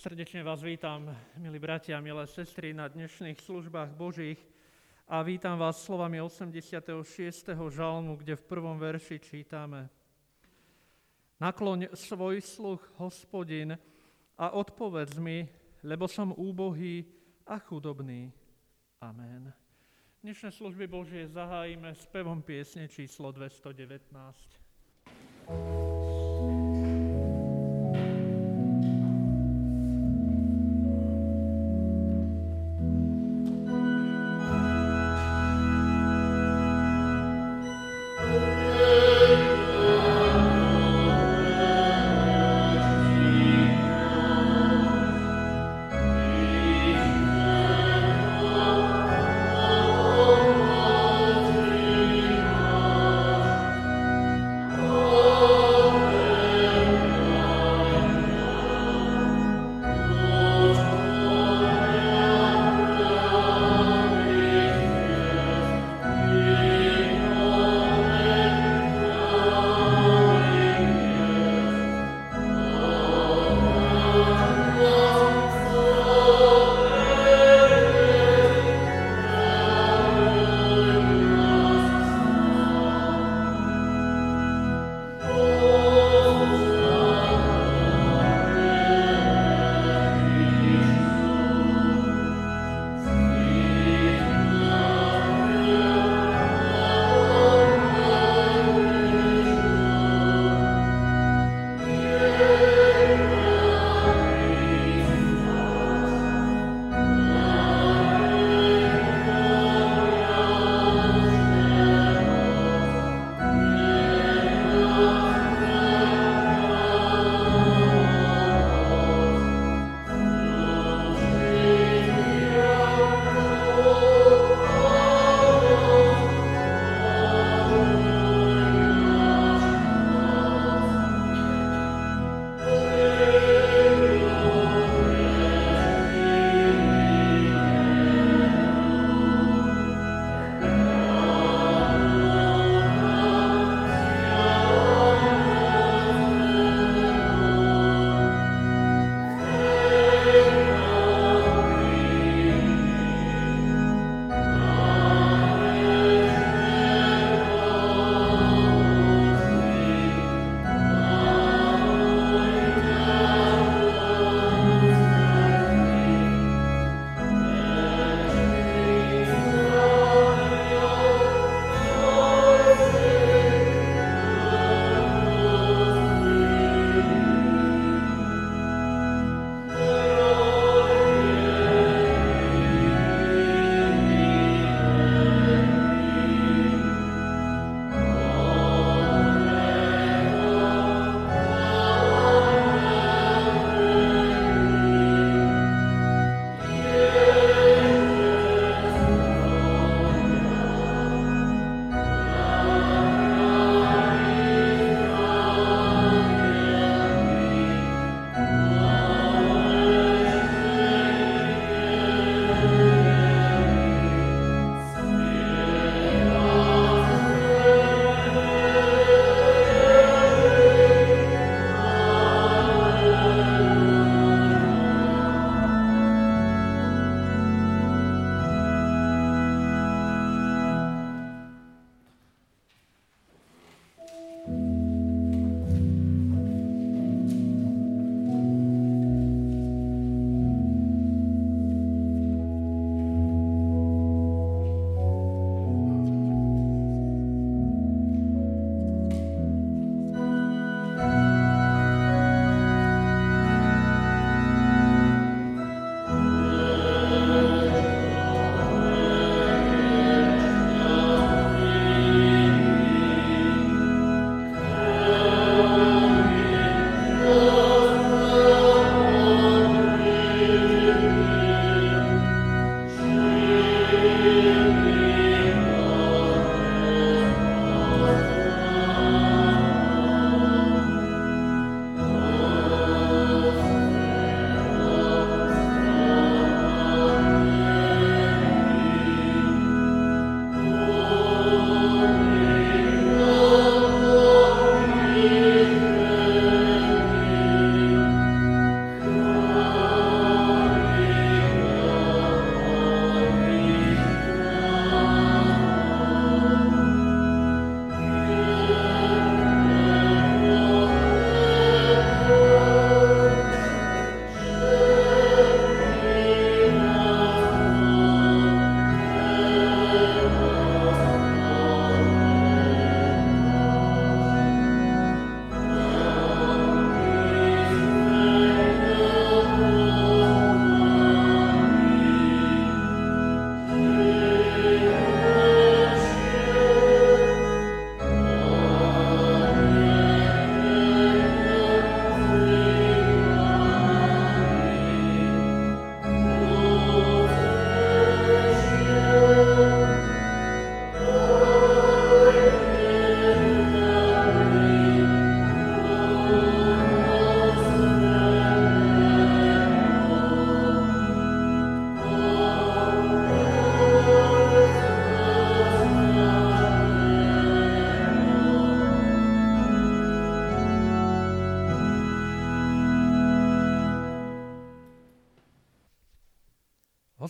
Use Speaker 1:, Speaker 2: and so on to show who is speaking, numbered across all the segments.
Speaker 1: Srdečne vás vítam, milí bratia, milé sestry, na dnešných službách Božích a vítam vás slovami 86. žalmu, kde v prvom verši čítame Nakloň svoj sluch, hospodin, a odpovedz mi, lebo som úbohý a chudobný. Amen. Dnešné služby Božie zahájime spevom piesne číslo 219.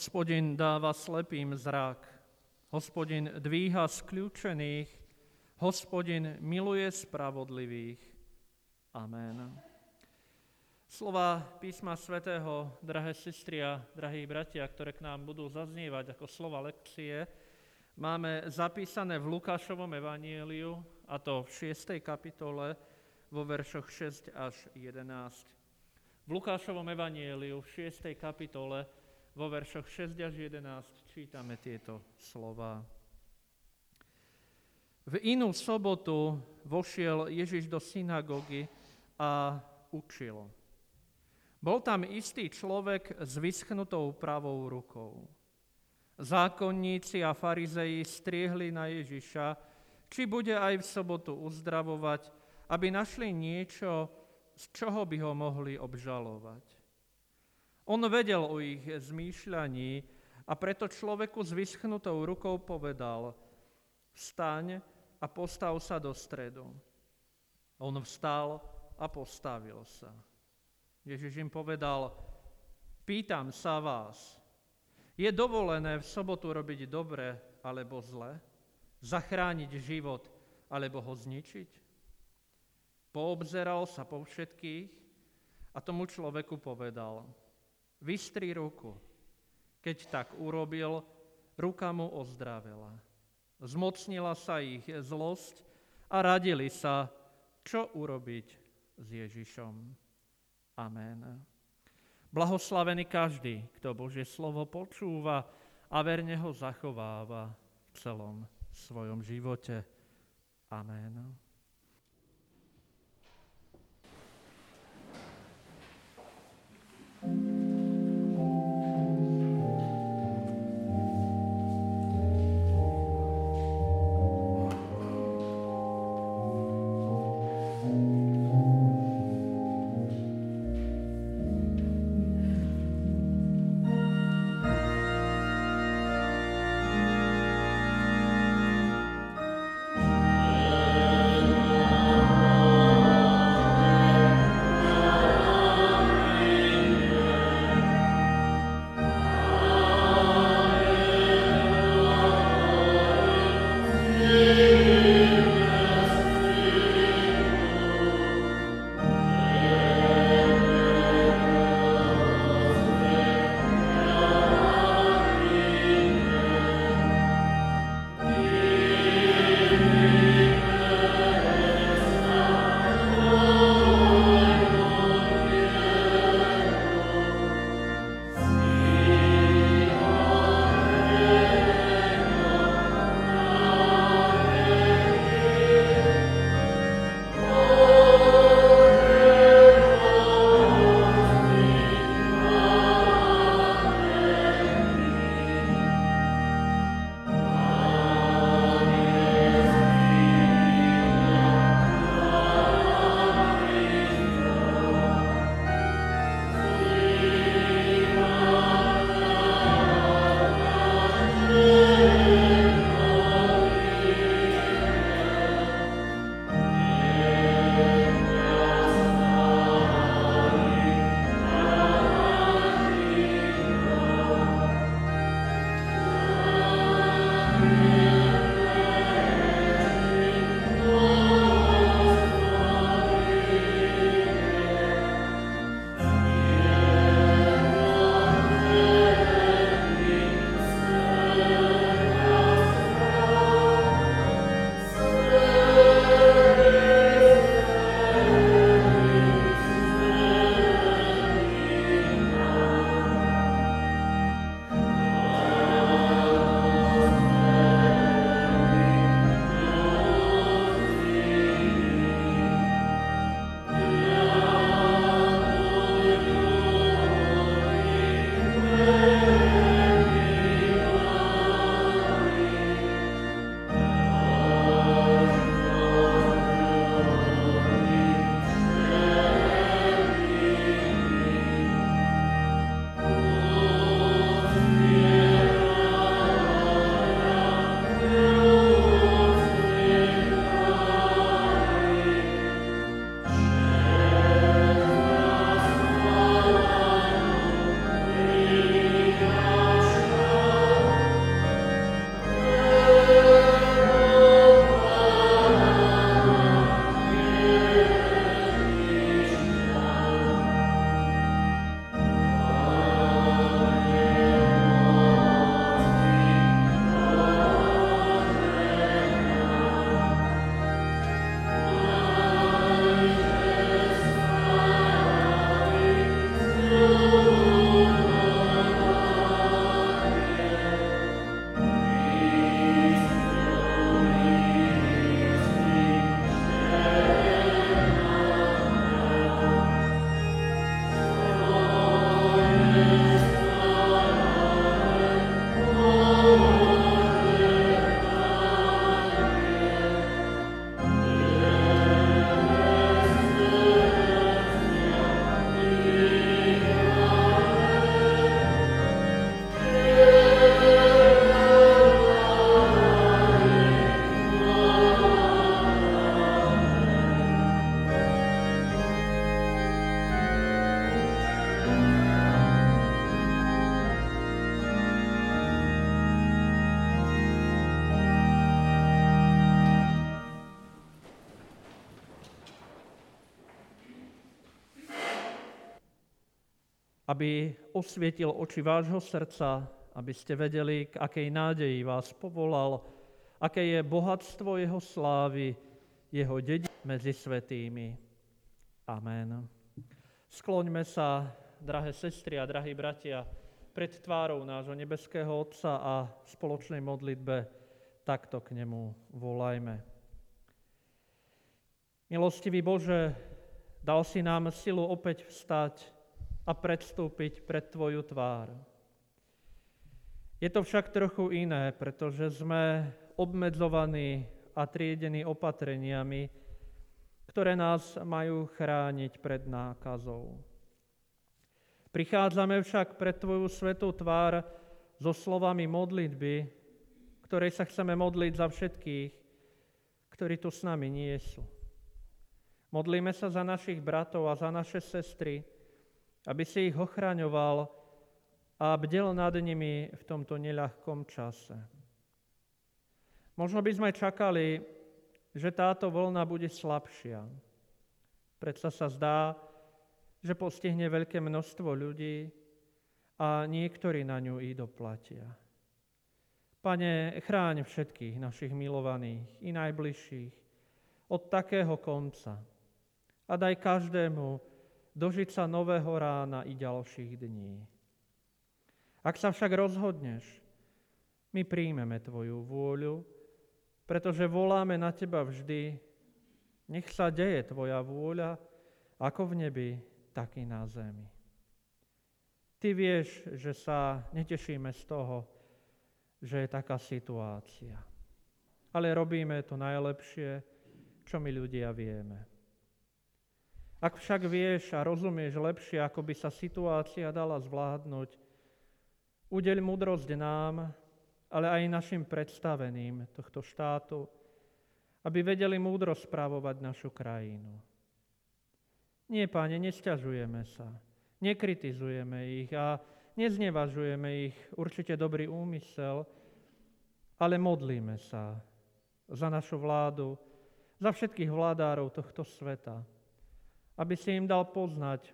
Speaker 1: Hospodin dáva slepým zrak. Hospodin dvíha skľúčených. Hospodin miluje spravodlivých. Amen. Slova písma svätého, drahé sestry a drahí bratia, ktoré k nám budú zaznievať ako slova lekcie, máme zapísané v Lukášovom evanieliu, a to v 6. kapitole, vo veršoch 6 až 11. V Lukášovom evanieliu v 6. kapitole vo veršoch 6 až 11 čítame tieto slova. V inú sobotu vošiel Ježiš do synagógy a učil. Bol tam istý človek s vyschnutou pravou rukou. Zákonníci a farizeji striehli na Ježiša, či bude aj v sobotu uzdravovať, aby našli niečo, z čoho by ho mohli obžalovať. On vedel o ich zmýšľaní a preto človeku s vyschnutou rukou povedal, vstaň a postav sa do stredu. On vstal a postavil sa. Ježiš im povedal, pýtam sa vás, je dovolené v sobotu robiť dobre alebo zle? Zachrániť život alebo ho zničiť? Poobzeral sa po všetkých a tomu človeku povedal, Vystri ruku. Keď tak urobil, ruka mu ozdravela. Zmocnila sa ich zlosť a radili sa, čo urobiť s Ježišom. Amen. Blahoslavený každý, kto Božie slovo počúva a verne ho zachováva v celom svojom živote. Amen. Aby osvietil oči vášho srdca, aby ste vedeli, k akej nádeji vás povolal, aké je bohatstvo jeho slávy, jeho dedi medzi svetými. Amen. Skloňme sa, drahé sestry a drahí bratia, pred tvárou nášho nebeského Otca a v spoločnej modlitbe takto k nemu volajme. Milostivý Bože, dal si nám silu opäť vstať a predstúpiť pred Tvoju tvár. Je to však trochu iné, pretože sme obmedzovaní a triedení opatreniami, ktoré nás majú chrániť pred nákazou. Prichádzame však pred Tvoju svetú tvár so slovami modlitby, ktorej sa chceme modliť za všetkých, ktorí tu s nami nie sú. Modlíme sa za našich bratov a za naše sestry, aby si ich ochraňoval a bdel nad nimi v tomto neľahkom čase. Možno by sme čakali, že táto vlna bude slabšia. Predsa sa zdá, že postihne veľké množstvo ľudí a niektorí na ňu i doplatia. Pane, chráň všetkých našich milovaných i najbližších od takého konca a daj každému dožiť sa nového rána i ďalších dní. Ak sa však rozhodneš, my príjmeme Tvoju vôľu, pretože voláme na Teba vždy, nech sa deje Tvoja vôľa, ako v nebi, tak i na zemi. Ty vieš, že sa netešíme z toho, že je taká situácia. Ale robíme to najlepšie, čo my ľudia vieme. Ak však vieš a rozumieš lepšie, ako by sa situácia dala zvládnuť, udeľ múdrosť nám, ale aj našim predstaveným tohto štátu, aby vedeli múdro správovať našu krajinu. Nie, páne, nesťažujeme sa, nekritizujeme ich a neznevažujeme ich určite dobrý úmysel, ale modlíme sa za našu vládu, za všetkých vládárov tohto sveta, aby si im dal poznať,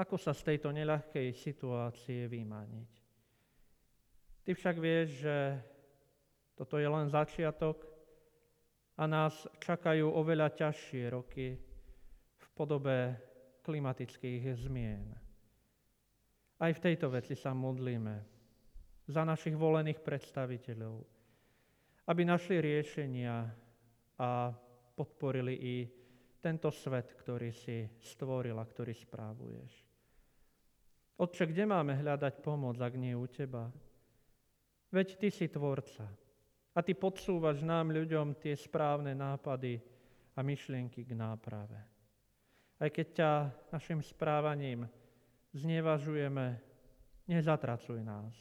Speaker 1: ako sa z tejto neľahkej situácie vymaniť. Ty však vieš, že toto je len začiatok a nás čakajú oveľa ťažšie roky, podobe klimatických zmien. Aj v tejto veci sa modlíme za našich volených predstaviteľov, aby našli riešenia a podporili i tento svet, ktorý si stvoril a ktorý správuješ. Otče, kde máme hľadať pomoc, ak nie u Teba? Veď Ty si tvorca a Ty podsúvaš nám ľuďom tie správne nápady a myšlienky k náprave. Aj keď ťa našim správaním znevažujeme, nezatracuj nás,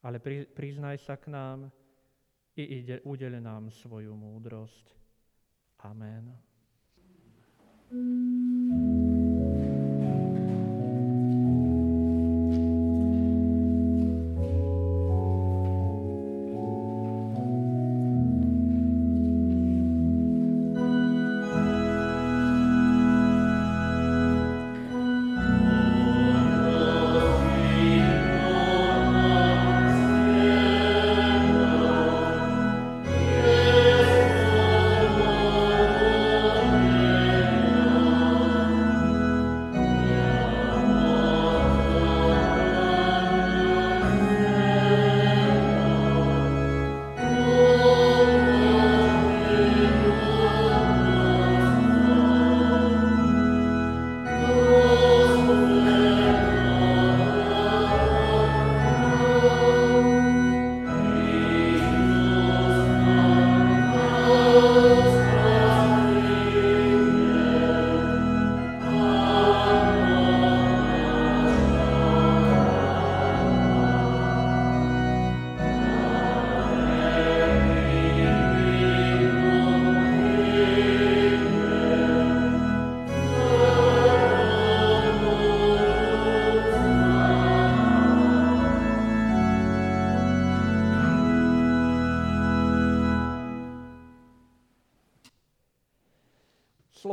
Speaker 1: ale priznaj sa k nám i ide, udel nám svoju múdrosť. Amen. うん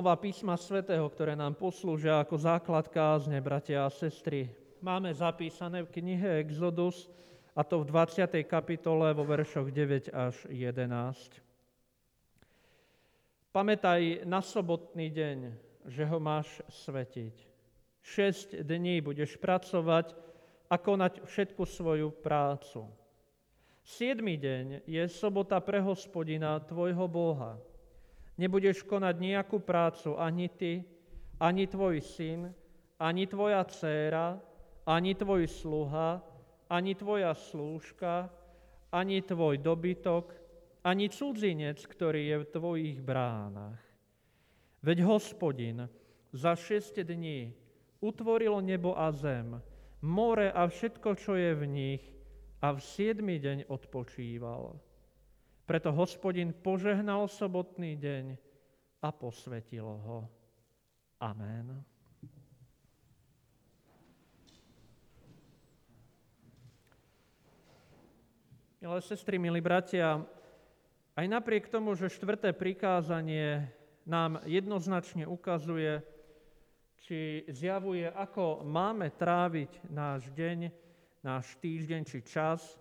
Speaker 1: slova písma svätého, ktoré nám poslúžia ako základ kázne, bratia a sestry, máme zapísané v knihe Exodus, a to v 20. kapitole vo veršoch 9 až 11. Pamätaj na sobotný deň, že ho máš svetiť. Šesť dní budeš pracovať a konať všetku svoju prácu. Siedmy deň je sobota pre hospodina, tvojho Boha. Nebudeš konať nejakú prácu ani ty, ani tvoj syn, ani tvoja dcéra, ani tvoj sluha, ani tvoja slúžka, ani tvoj dobytok, ani cudzinec, ktorý je v tvojich bránach. Veď hospodin za šest dní utvoril nebo a zem, more a všetko, čo je v nich, a v siedmy deň odpočíval. Preto hospodin požehnal sobotný deň a posvetil ho. Amen. Milé sestry, milí bratia, aj napriek tomu, že štvrté prikázanie nám jednoznačne ukazuje, či zjavuje, ako máme tráviť náš deň, náš týždeň či čas,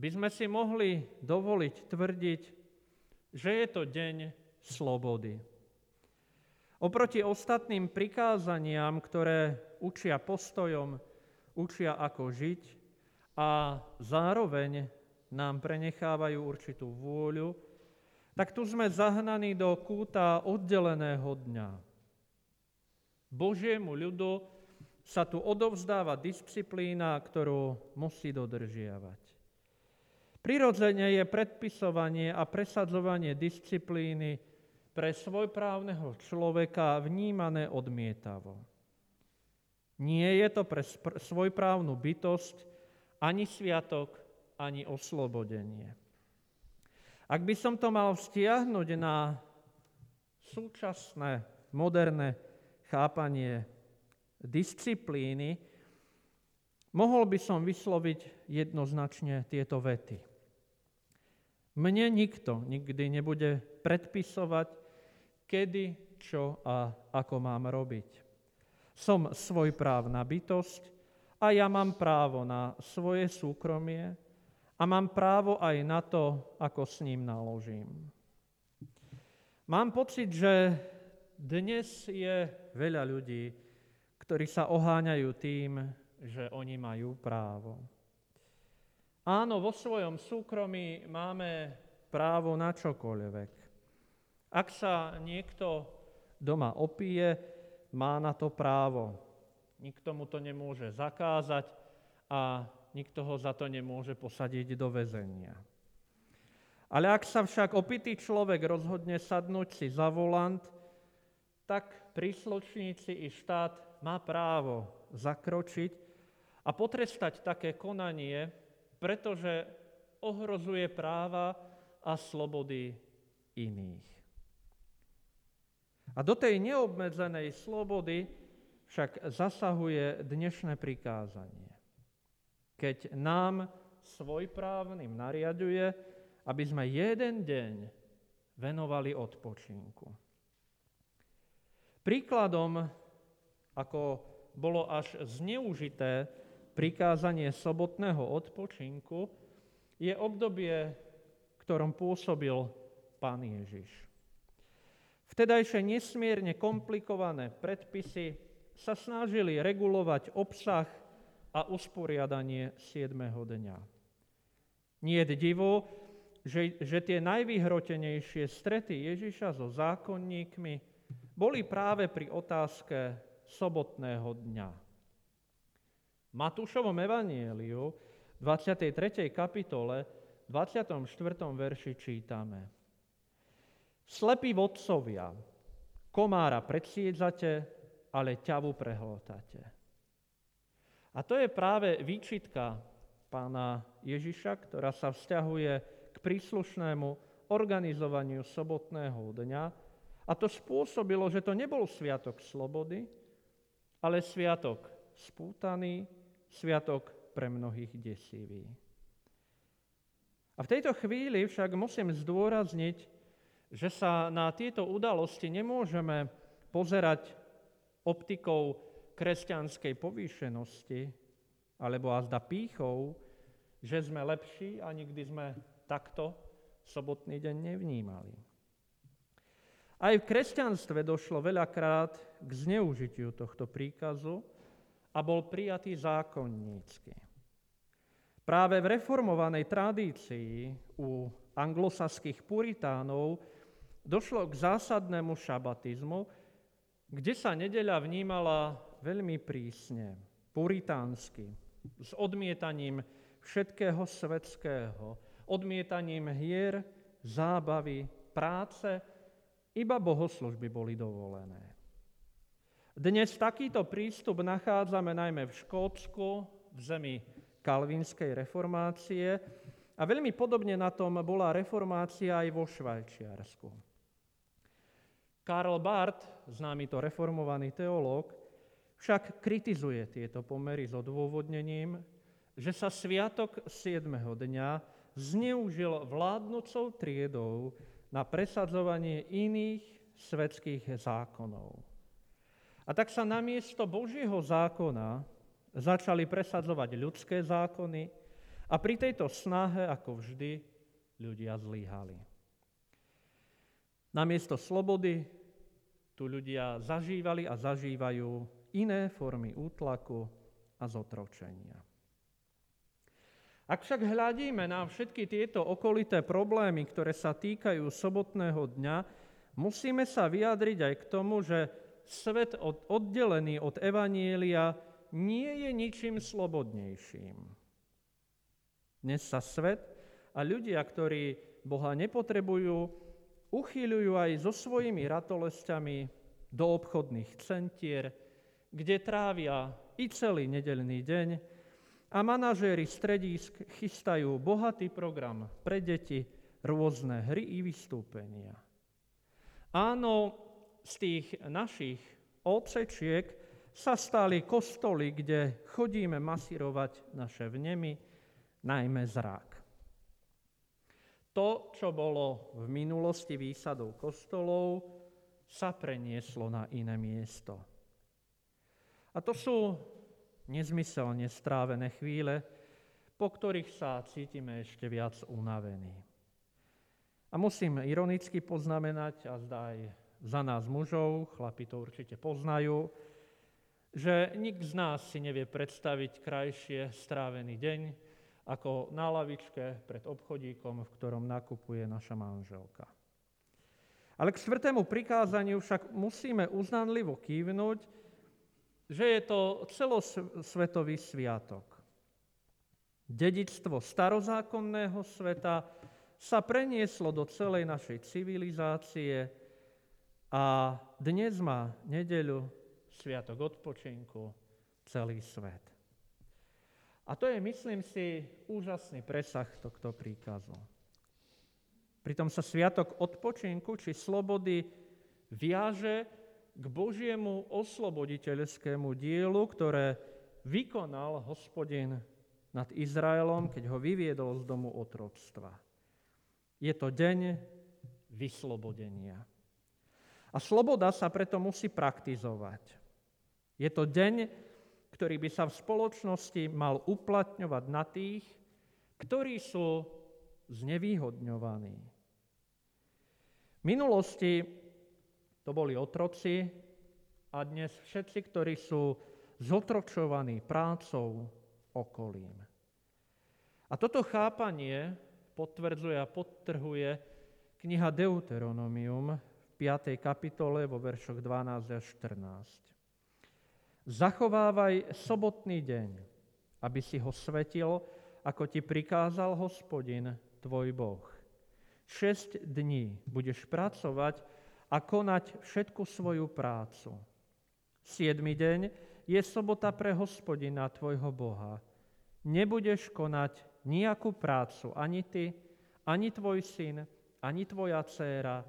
Speaker 1: by sme si mohli dovoliť tvrdiť, že je to deň slobody. Oproti ostatným prikázaniam, ktoré učia postojom, učia ako žiť a zároveň nám prenechávajú určitú vôľu, tak tu sme zahnaní do kúta oddeleného dňa. Božiemu ľudu sa tu odovzdáva disciplína, ktorú musí dodržiavať. Prirodzene je predpisovanie a presadzovanie disciplíny pre svojprávneho človeka vnímané odmietavo. Nie je to pre svojprávnu bytosť ani sviatok, ani oslobodenie. Ak by som to mal vztiahnuť na súčasné, moderné chápanie disciplíny, mohol by som vysloviť jednoznačne tieto vety. Mne nikto nikdy nebude predpisovať, kedy, čo a ako mám robiť. Som svojprávna bytosť a ja mám právo na svoje súkromie a mám právo aj na to, ako s ním naložím. Mám pocit, že dnes je veľa ľudí, ktorí sa oháňajú tým, že oni majú právo. Áno, vo svojom súkromí máme právo na čokoľvek. Ak sa niekto doma opije, má na to právo. Nikto mu to nemôže zakázať a nikto ho za to nemôže posadiť do väzenia. Ale ak sa však opitý človek rozhodne sadnúť si za volant, tak príslušníci i štát má právo zakročiť a potrestať také konanie, pretože ohrozuje práva a slobody iných. A do tej neobmedzenej slobody však zasahuje dnešné prikázanie. Keď nám svojprávnym nariaduje, aby sme jeden deň venovali odpočinku. Príkladom, ako bolo až zneužité prikázanie sobotného odpočinku je obdobie, v ktorom pôsobil pán Ježiš. Vtedajšie nesmierne komplikované predpisy sa snažili regulovať obsah a usporiadanie 7. dňa. Nie je divo, že, že tie najvyhrotenejšie strety Ježiša so zákonníkmi boli práve pri otázke sobotného dňa. Matúšovom evanieliu 23. kapitole 24. verši čítame Slepí vodcovia, komára predsiedzate, ale ťavu prehltáte. A to je práve výčitka pána Ježiša, ktorá sa vzťahuje k príslušnému organizovaniu sobotného dňa. A to spôsobilo, že to nebol sviatok slobody, ale sviatok spútaný, sviatok pre mnohých desivý. A v tejto chvíli však musím zdôrazniť, že sa na tieto udalosti nemôžeme pozerať optikou kresťanskej povýšenosti alebo azda pýchou, že sme lepší a nikdy sme takto sobotný deň nevnímali. Aj v kresťanstve došlo veľakrát k zneužitiu tohto príkazu a bol prijatý zákonnícky. Práve v reformovanej tradícii u anglosaských puritánov došlo k zásadnému šabatizmu, kde sa nedeľa vnímala veľmi prísne, puritánsky, s odmietaním všetkého svetského, odmietaním hier, zábavy, práce, iba bohoslužby boli dovolené. Dnes takýto prístup nachádzame najmä v Škótsku, v zemi kalvinskej reformácie a veľmi podobne na tom bola reformácia aj vo Švajčiarsku. Karl Barth, známy to reformovaný teológ, však kritizuje tieto pomery s odôvodnením, že sa sviatok 7. dňa zneužil vládnúcou triedou na presadzovanie iných svetských zákonov. A tak sa namiesto Božieho zákona začali presadzovať ľudské zákony a pri tejto snahe, ako vždy, ľudia zlíhali. Namiesto slobody tu ľudia zažívali a zažívajú iné formy útlaku a zotročenia. Ak však hľadíme na všetky tieto okolité problémy, ktoré sa týkajú sobotného dňa, musíme sa vyjadriť aj k tomu, že svet oddelený od Evanielia nie je ničím slobodnejším. Dnes sa svet a ľudia, ktorí Boha nepotrebujú, uchýľujú aj so svojimi ratolesťami do obchodných centier, kde trávia i celý nedelný deň a manažéri stredísk chystajú bohatý program pre deti, rôzne hry i vystúpenia. Áno, z tých našich obsečiek sa stali kostoly, kde chodíme masírovať naše vnemy, najmä zrak. To, čo bolo v minulosti výsadou kostolov, sa prenieslo na iné miesto. A to sú nezmyselne strávené chvíle, po ktorých sa cítime ešte viac unavení. A musím ironicky poznamenať, a zdá aj za nás mužov, chlapi to určite poznajú, že nik z nás si nevie predstaviť krajšie strávený deň, ako na lavičke pred obchodíkom, v ktorom nakupuje naša manželka. Ale k štvrtému prikázaniu však musíme uznanlivo kývnuť, že je to celosvetový sviatok. Dedičstvo starozákonného sveta sa prenieslo do celej našej civilizácie a dnes má nedeľu, sviatok odpočinku, celý svet. A to je, myslím si, úžasný presah tohto príkazu. Pritom sa sviatok odpočinku či slobody viaže k Božiemu osloboditeľskému dielu, ktoré vykonal hospodin nad Izraelom, keď ho vyviedol z domu otroctva. Je to deň vyslobodenia. A sloboda sa preto musí praktizovať. Je to deň, ktorý by sa v spoločnosti mal uplatňovať na tých, ktorí sú znevýhodňovaní. V minulosti to boli otroci a dnes všetci, ktorí sú zotročovaní prácou okolím. A toto chápanie potvrdzuje a podtrhuje kniha Deuteronomium 5. kapitole vo veršoch 12 až 14. Zachovávaj sobotný deň, aby si ho svetil, ako ti prikázal hospodin, tvoj Boh. Šesť dní budeš pracovať a konať všetku svoju prácu. Siedmy deň je sobota pre hospodina tvojho Boha. Nebudeš konať nejakú prácu ani ty, ani tvoj syn, ani tvoja dcéra,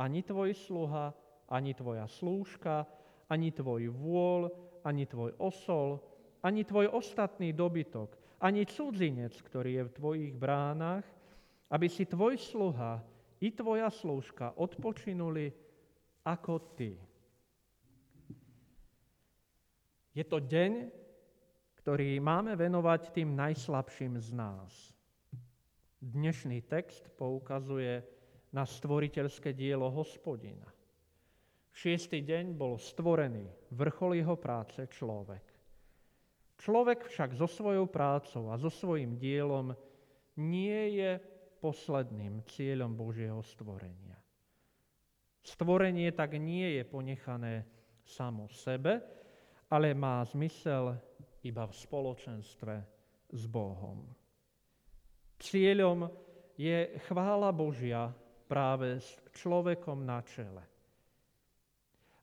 Speaker 1: ani tvoj sluha, ani tvoja slúžka, ani tvoj vôľ, ani tvoj osol, ani tvoj ostatný dobytok, ani cudzinec, ktorý je v tvojich bránach, aby si tvoj sluha i tvoja slúžka odpočinuli ako ty. Je to deň, ktorý máme venovať tým najslabším z nás. Dnešný text poukazuje na stvoriteľské dielo hospodina. V šiestý deň bol stvorený vrchol jeho práce človek. Človek však so svojou prácou a so svojím dielom nie je posledným cieľom Božieho stvorenia. Stvorenie tak nie je ponechané samo sebe, ale má zmysel iba v spoločenstve s Bohom. Cieľom je chvála Božia práve s človekom na čele.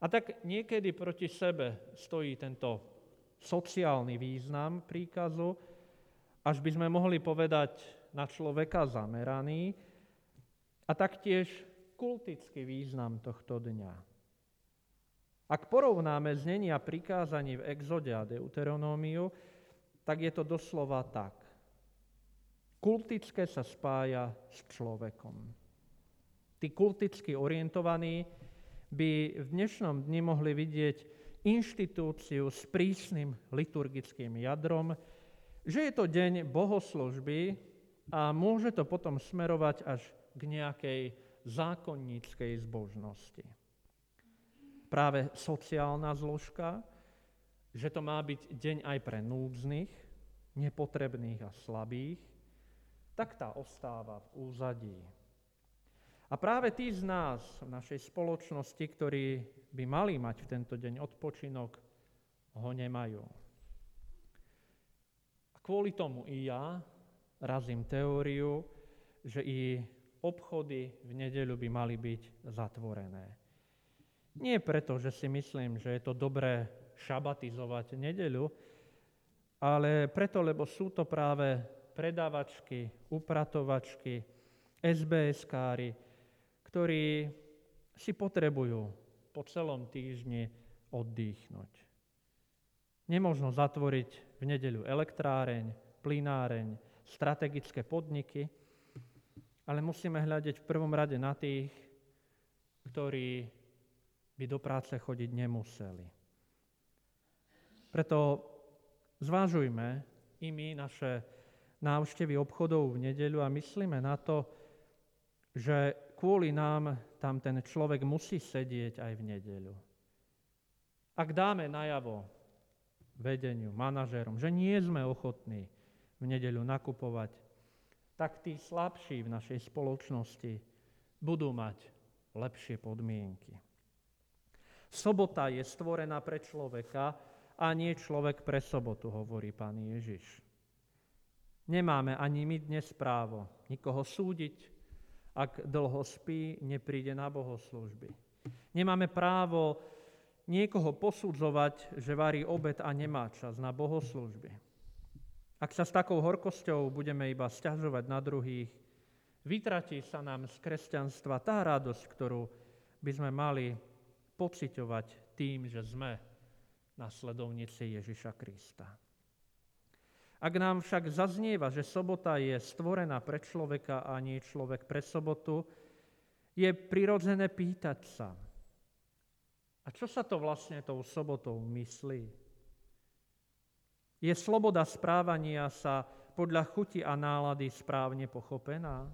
Speaker 1: A tak niekedy proti sebe stojí tento sociálny význam príkazu, až by sme mohli povedať na človeka zameraný, a taktiež kultický význam tohto dňa. Ak porovnáme znenia prikázaní v Exode a Deuteronómiu, tak je to doslova tak. Kultické sa spája s človekom. Tí kulticky orientovaní by v dnešnom dni mohli vidieť inštitúciu s prísnym liturgickým jadrom, že je to deň bohoslužby a môže to potom smerovať až k nejakej zákonníckej zbožnosti. Práve sociálna zložka, že to má byť deň aj pre núdznych, nepotrebných a slabých, tak tá ostáva v úzadí. A práve tí z nás v našej spoločnosti, ktorí by mali mať v tento deň odpočinok, ho nemajú. A kvôli tomu i ja razím teóriu, že i obchody v nedeľu by mali byť zatvorené. Nie preto, že si myslím, že je to dobré šabatizovať nedeľu, ale preto, lebo sú to práve predávačky, upratovačky, SBS-kári, ktorí si potrebujú po celom týždni oddychnúť. Nemožno zatvoriť v nedeľu elektráreň, plynáreň, strategické podniky, ale musíme hľadiť v prvom rade na tých, ktorí by do práce chodiť nemuseli. Preto zvážujme i my naše návštevy obchodov v nedeľu a myslíme na to, že kvôli nám tam ten človek musí sedieť aj v nedeľu. Ak dáme najavo vedeniu, manažérom, že nie sme ochotní v nedeľu nakupovať, tak tí slabší v našej spoločnosti budú mať lepšie podmienky. Sobota je stvorená pre človeka a nie človek pre sobotu, hovorí pán Ježiš. Nemáme ani my dnes právo nikoho súdiť, ak dlho spí, nepríde na bohoslužby. Nemáme právo niekoho posudzovať, že varí obed a nemá čas na bohoslužby. Ak sa s takou horkosťou budeme iba stiažovať na druhých, vytratí sa nám z kresťanstva tá radosť, ktorú by sme mali pociťovať tým, že sme nasledovníci Ježiša Krista. Ak nám však zaznieva, že sobota je stvorená pre človeka a nie človek pre sobotu, je prirodzené pýtať sa, a čo sa to vlastne tou sobotou myslí? Je sloboda správania sa podľa chuti a nálady správne pochopená?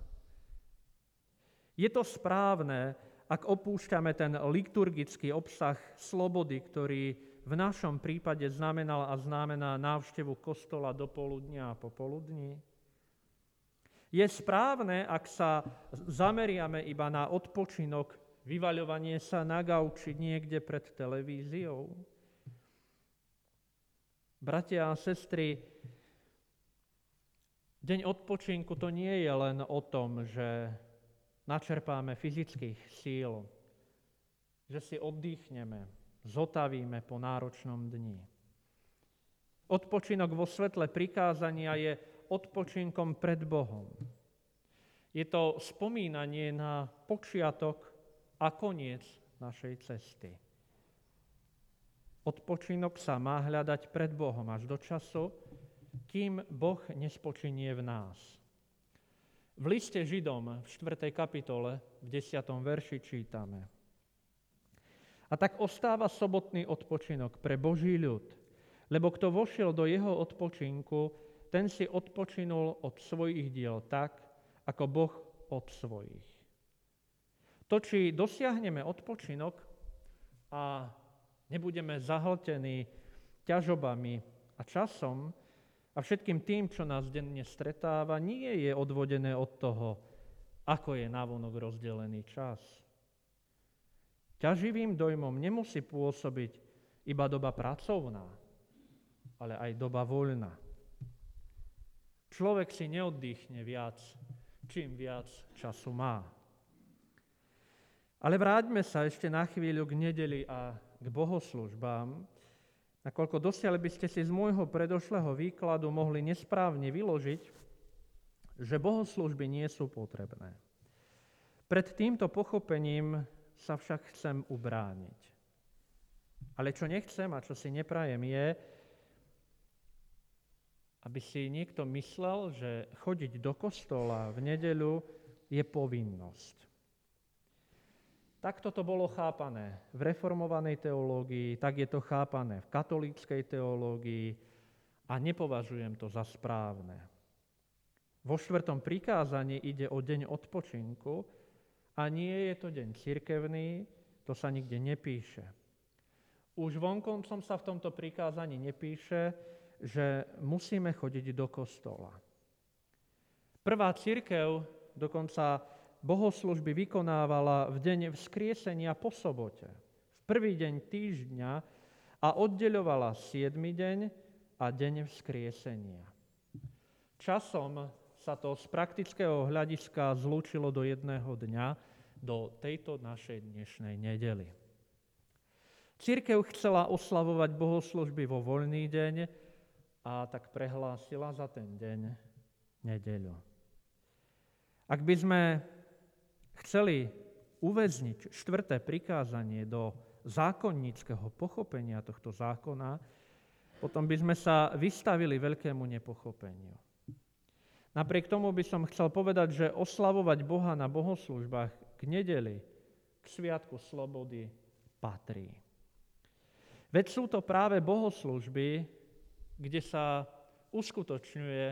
Speaker 1: Je to správne, ak opúšťame ten liturgický obsah slobody, ktorý v našom prípade znamenal a znamená návštevu kostola do poludnia a popoludní? Je správne, ak sa zameriame iba na odpočinok, vyvaľovanie sa na gauči niekde pred televíziou? Bratia a sestry, deň odpočinku to nie je len o tom, že načerpáme fyzických síl, že si oddychneme, zotavíme po náročnom dni. Odpočinok vo svetle prikázania je odpočinkom pred Bohom. Je to spomínanie na počiatok a koniec našej cesty. Odpočinok sa má hľadať pred Bohom až do času, kým Boh nespočinie v nás. V liste Židom v 4. kapitole v 10. verši čítame. A tak ostáva sobotný odpočinok pre Boží ľud, lebo kto vošiel do jeho odpočinku, ten si odpočinul od svojich diel tak, ako Boh od svojich. To, či dosiahneme odpočinok a nebudeme zahltení ťažobami a časom, a všetkým tým, čo nás denne stretáva, nie je odvodené od toho, ako je navonok rozdelený čas. Ťaživým dojmom nemusí pôsobiť iba doba pracovná, ale aj doba voľná. Človek si neoddychne viac, čím viac času má. Ale vráťme sa ešte na chvíľu k nedeli a k bohoslužbám, Nakoľko dosiaľ by ste si z môjho predošlého výkladu mohli nesprávne vyložiť, že bohoslužby nie sú potrebné. Pred týmto pochopením sa však chcem ubrániť. Ale čo nechcem a čo si neprajem je, aby si niekto myslel, že chodiť do kostola v nedeľu je povinnosť. Takto to bolo chápané v reformovanej teológii, tak je to chápané v katolíckej teológii a nepovažujem to za správne. Vo štvrtom prikázaní ide o deň odpočinku a nie je to deň cirkevný, to sa nikde nepíše. Už vonkoncom sa v tomto prikázaní nepíše, že musíme chodiť do kostola. Prvá církev dokonca bohoslužby vykonávala v deň vzkriesenia po sobote, v prvý deň týždňa a oddeľovala siedmy deň a deň vzkriesenia. Časom sa to z praktického hľadiska zlúčilo do jedného dňa, do tejto našej dnešnej nedely. Církev chcela oslavovať bohoslužby vo voľný deň a tak prehlásila za ten deň nedeľu. Ak by sme chceli uväzniť štvrté prikázanie do zákonníckého pochopenia tohto zákona, potom by sme sa vystavili veľkému nepochopeniu. Napriek tomu by som chcel povedať, že oslavovať Boha na bohoslužbách k nedeli, k sviatku slobody patrí. Veď sú to práve bohoslužby, kde sa uskutočňuje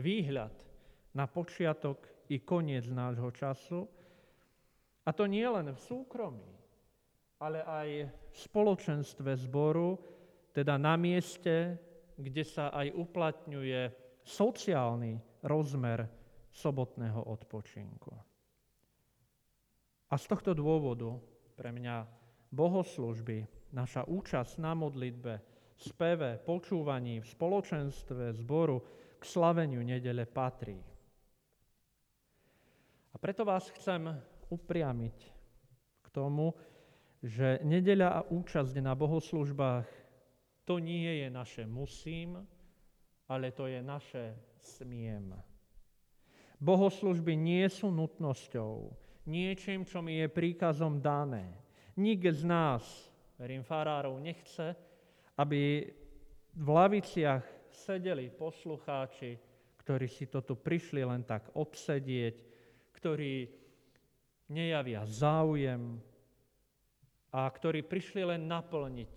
Speaker 1: výhľad na počiatok i koniec nášho času, a to nie len v súkromí, ale aj v spoločenstve zboru, teda na mieste, kde sa aj uplatňuje sociálny rozmer sobotného odpočinku. A z tohto dôvodu pre mňa bohoslužby, naša účasť na modlitbe, speve, počúvaní v spoločenstve zboru k slaveniu nedele patrí. A preto vás chcem upriamiť k tomu, že nedeľa a účasť na bohoslužbách to nie je naše musím, ale to je naše smiem. Bohoslužby nie sú nutnosťou, niečím, čo mi je príkazom dané. Nik z nás, verím farárov, nechce, aby v laviciach sedeli poslucháči, ktorí si to tu prišli len tak obsedieť, ktorí nejavia záujem a ktorí prišli len naplniť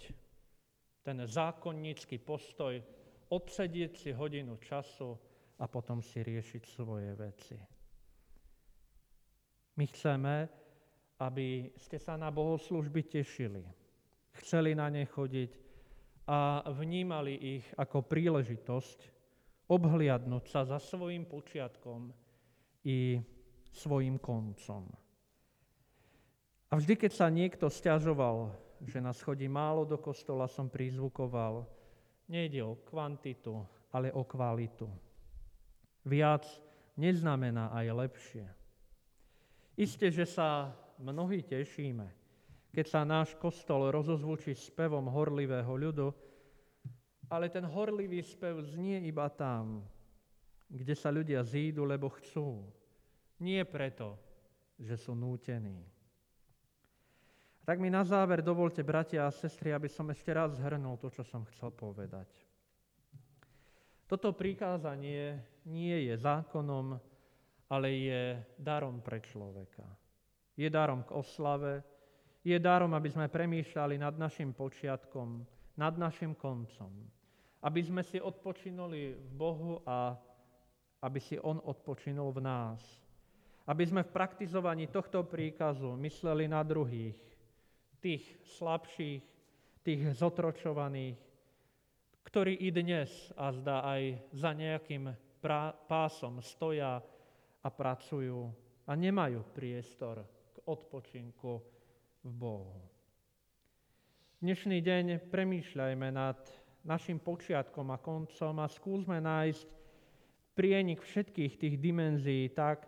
Speaker 1: ten zákonnícky postoj, odsedieť si hodinu času a potom si riešiť svoje veci. My chceme, aby ste sa na bohoslužby tešili, chceli na ne chodiť a vnímali ich ako príležitosť obhliadnúť sa za svojim počiatkom i svojim koncom. A vždy, keď sa niekto stiažoval, že nás chodí málo do kostola, som prizvukoval, nejde o kvantitu, ale o kvalitu. Viac neznamená aj lepšie. Isté, že sa mnohí tešíme, keď sa náš kostol rozozvučí spevom horlivého ľudu, ale ten horlivý spev znie iba tam, kde sa ľudia zídu, lebo chcú. Nie preto, že sú nútení. Tak mi na záver dovolte, bratia a sestry, aby som ešte raz zhrnul to, čo som chcel povedať. Toto prikázanie nie je zákonom ale je darom pre človeka. Je darom k oslave, je darom, aby sme premýšľali nad našim počiatkom, nad našim koncom. Aby sme si odpočinuli v Bohu a aby si On odpočinul v nás. Aby sme v praktizovaní tohto príkazu mysleli na druhých, tých slabších, tých zotročovaných, ktorí i dnes a zdá aj za nejakým pásom stoja a pracujú a nemajú priestor k odpočinku v Bohu. Dnešný deň premýšľajme nad našim počiatkom a koncom a skúsme nájsť prienik všetkých tých dimenzií tak,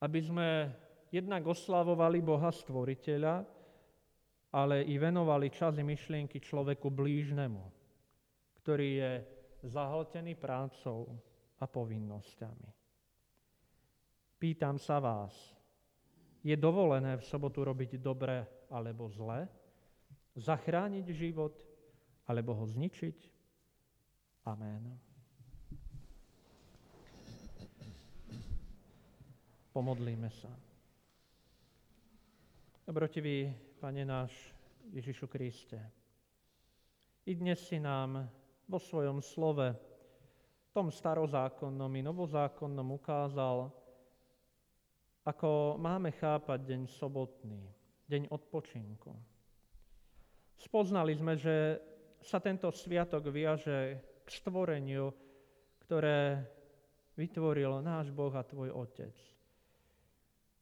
Speaker 1: aby sme jednak oslavovali Boha Stvoriteľa, ale i venovali čas i myšlienky človeku blížnemu, ktorý je zahltený prácou a povinnosťami. Pýtam sa vás, je dovolené v sobotu robiť dobre alebo zle? Zachrániť život alebo ho zničiť? Amen. Pomodlíme sa. Dobrotivý Pane náš Ježišu Kriste, i dnes si nám vo svojom slove, tom starozákonnom i novozákonnom ukázal, ako máme chápať deň sobotný, deň odpočinku. Spoznali sme, že sa tento sviatok viaže k stvoreniu, ktoré vytvoril náš Boh a Tvoj Otec.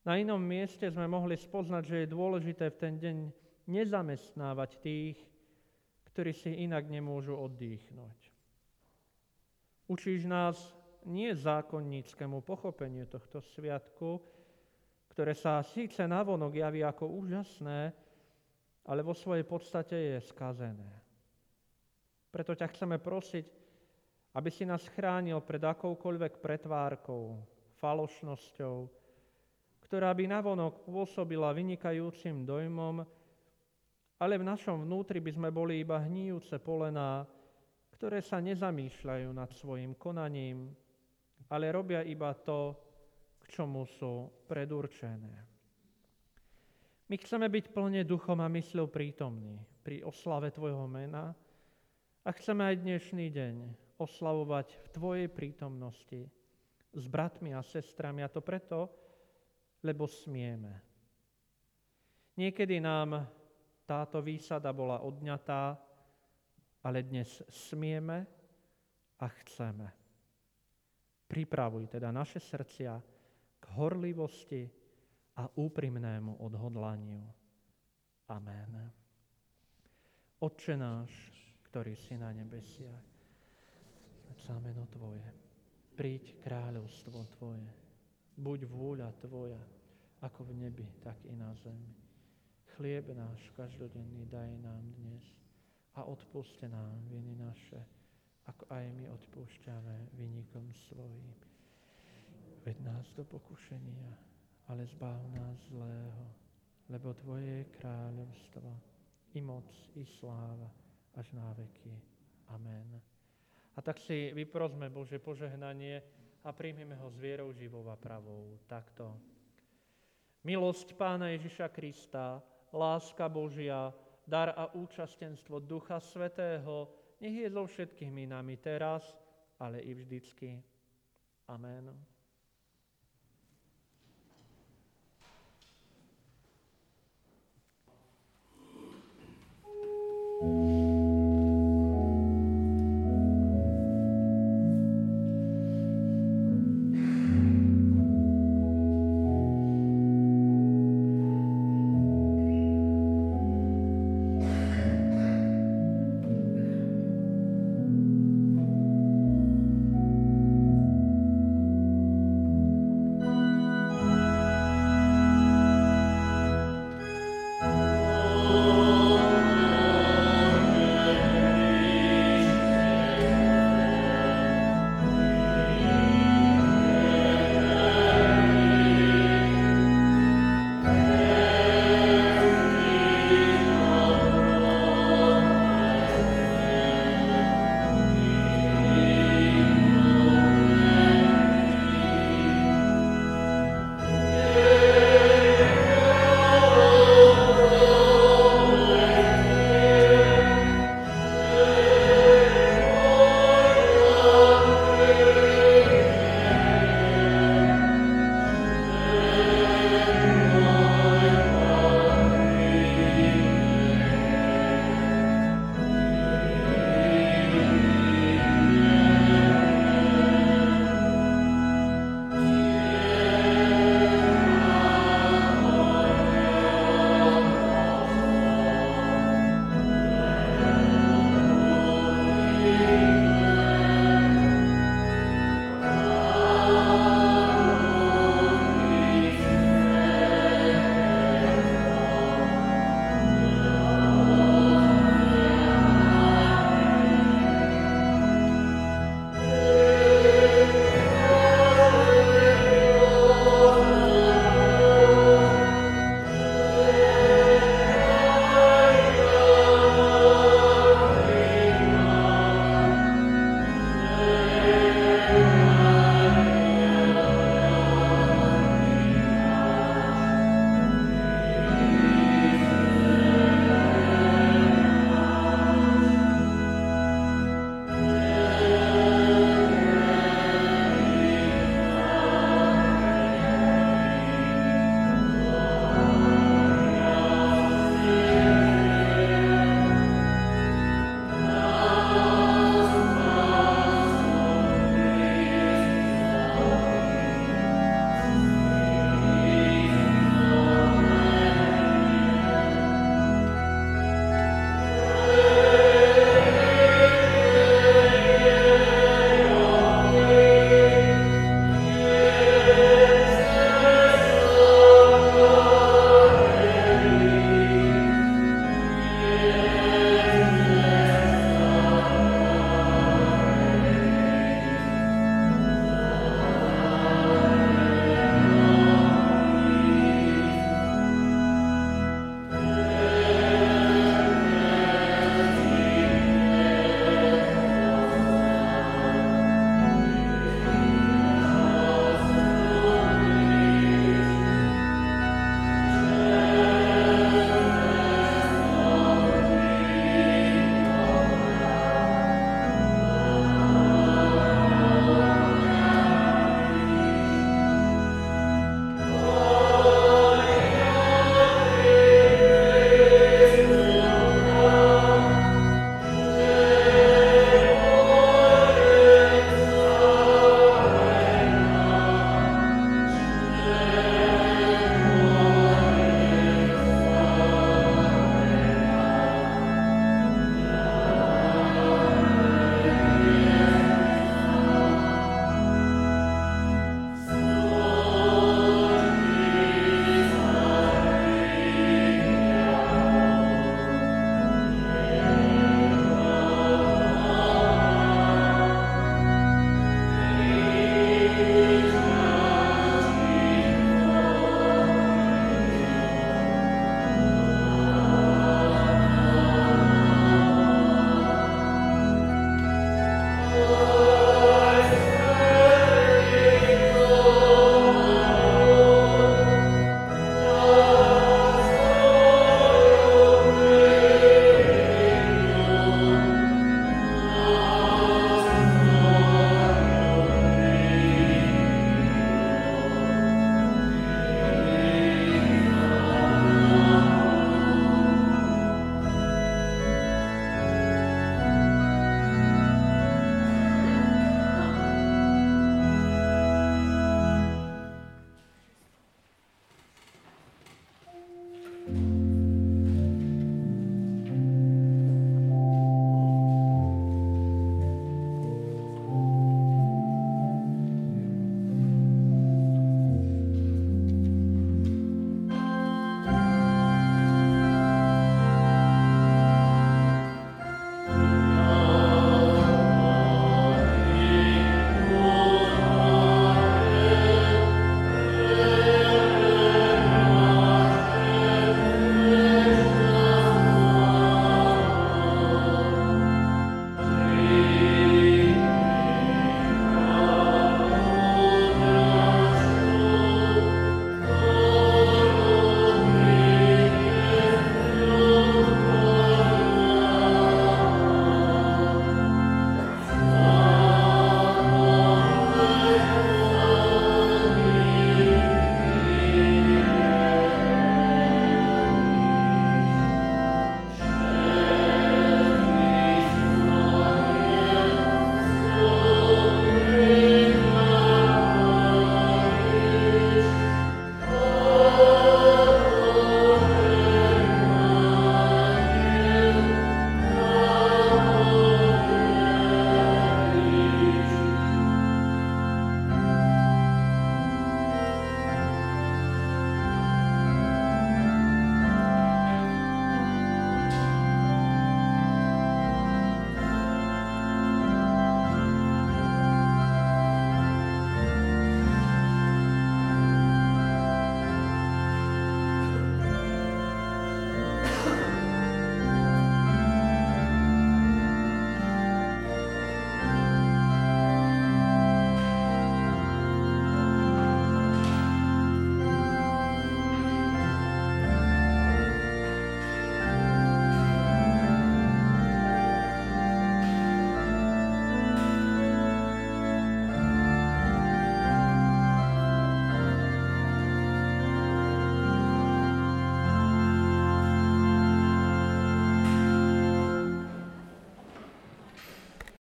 Speaker 1: Na inom mieste sme mohli spoznať, že je dôležité v ten deň nezamestnávať tých, ktorí si inak nemôžu oddychnúť. Učíš nás nie zákonníckému pochopeniu tohto sviatku, ktoré sa síce navonok javí ako úžasné, ale vo svojej podstate je skazené. Preto ťa chceme prosiť, aby si nás chránil pred akoukoľvek pretvárkou, falošnosťou, ktorá by navonok pôsobila vynikajúcim dojmom, ale v našom vnútri by sme boli iba hníjúce polená, ktoré sa nezamýšľajú nad svojim konaním, ale robia iba to, čomu sú predurčené. My chceme byť plne duchom a mysľou prítomní pri oslave Tvojho mena a chceme aj dnešný deň oslavovať v Tvojej prítomnosti s bratmi a sestrami a to preto, lebo smieme. Niekedy nám táto výsada bola odňatá, ale dnes smieme a chceme. Pripravuj teda naše srdcia horlivosti a úprimnému odhodlaniu. Amen. Otče náš, ktorý si na nebesiach, meno Tvoje, príď kráľovstvo Tvoje, buď vôľa Tvoja, ako v nebi, tak i na zemi. Chlieb náš každodenný daj nám dnes a odpuste nám viny naše, ako aj my odpúšťame vynikom svojim Ved nás do pokušenia, ale zbav nás zlého, lebo Tvoje je kráľovstvo, i moc, i sláva, až na veky. Amen. A tak si vyprosme Bože požehnanie a príjmeme ho s vierou živou a pravou. Takto. Milosť Pána Ježiša Krista, láska Božia, dar a účastenstvo Ducha Svetého, nech je so všetkými nami teraz, ale i vždycky. Amen.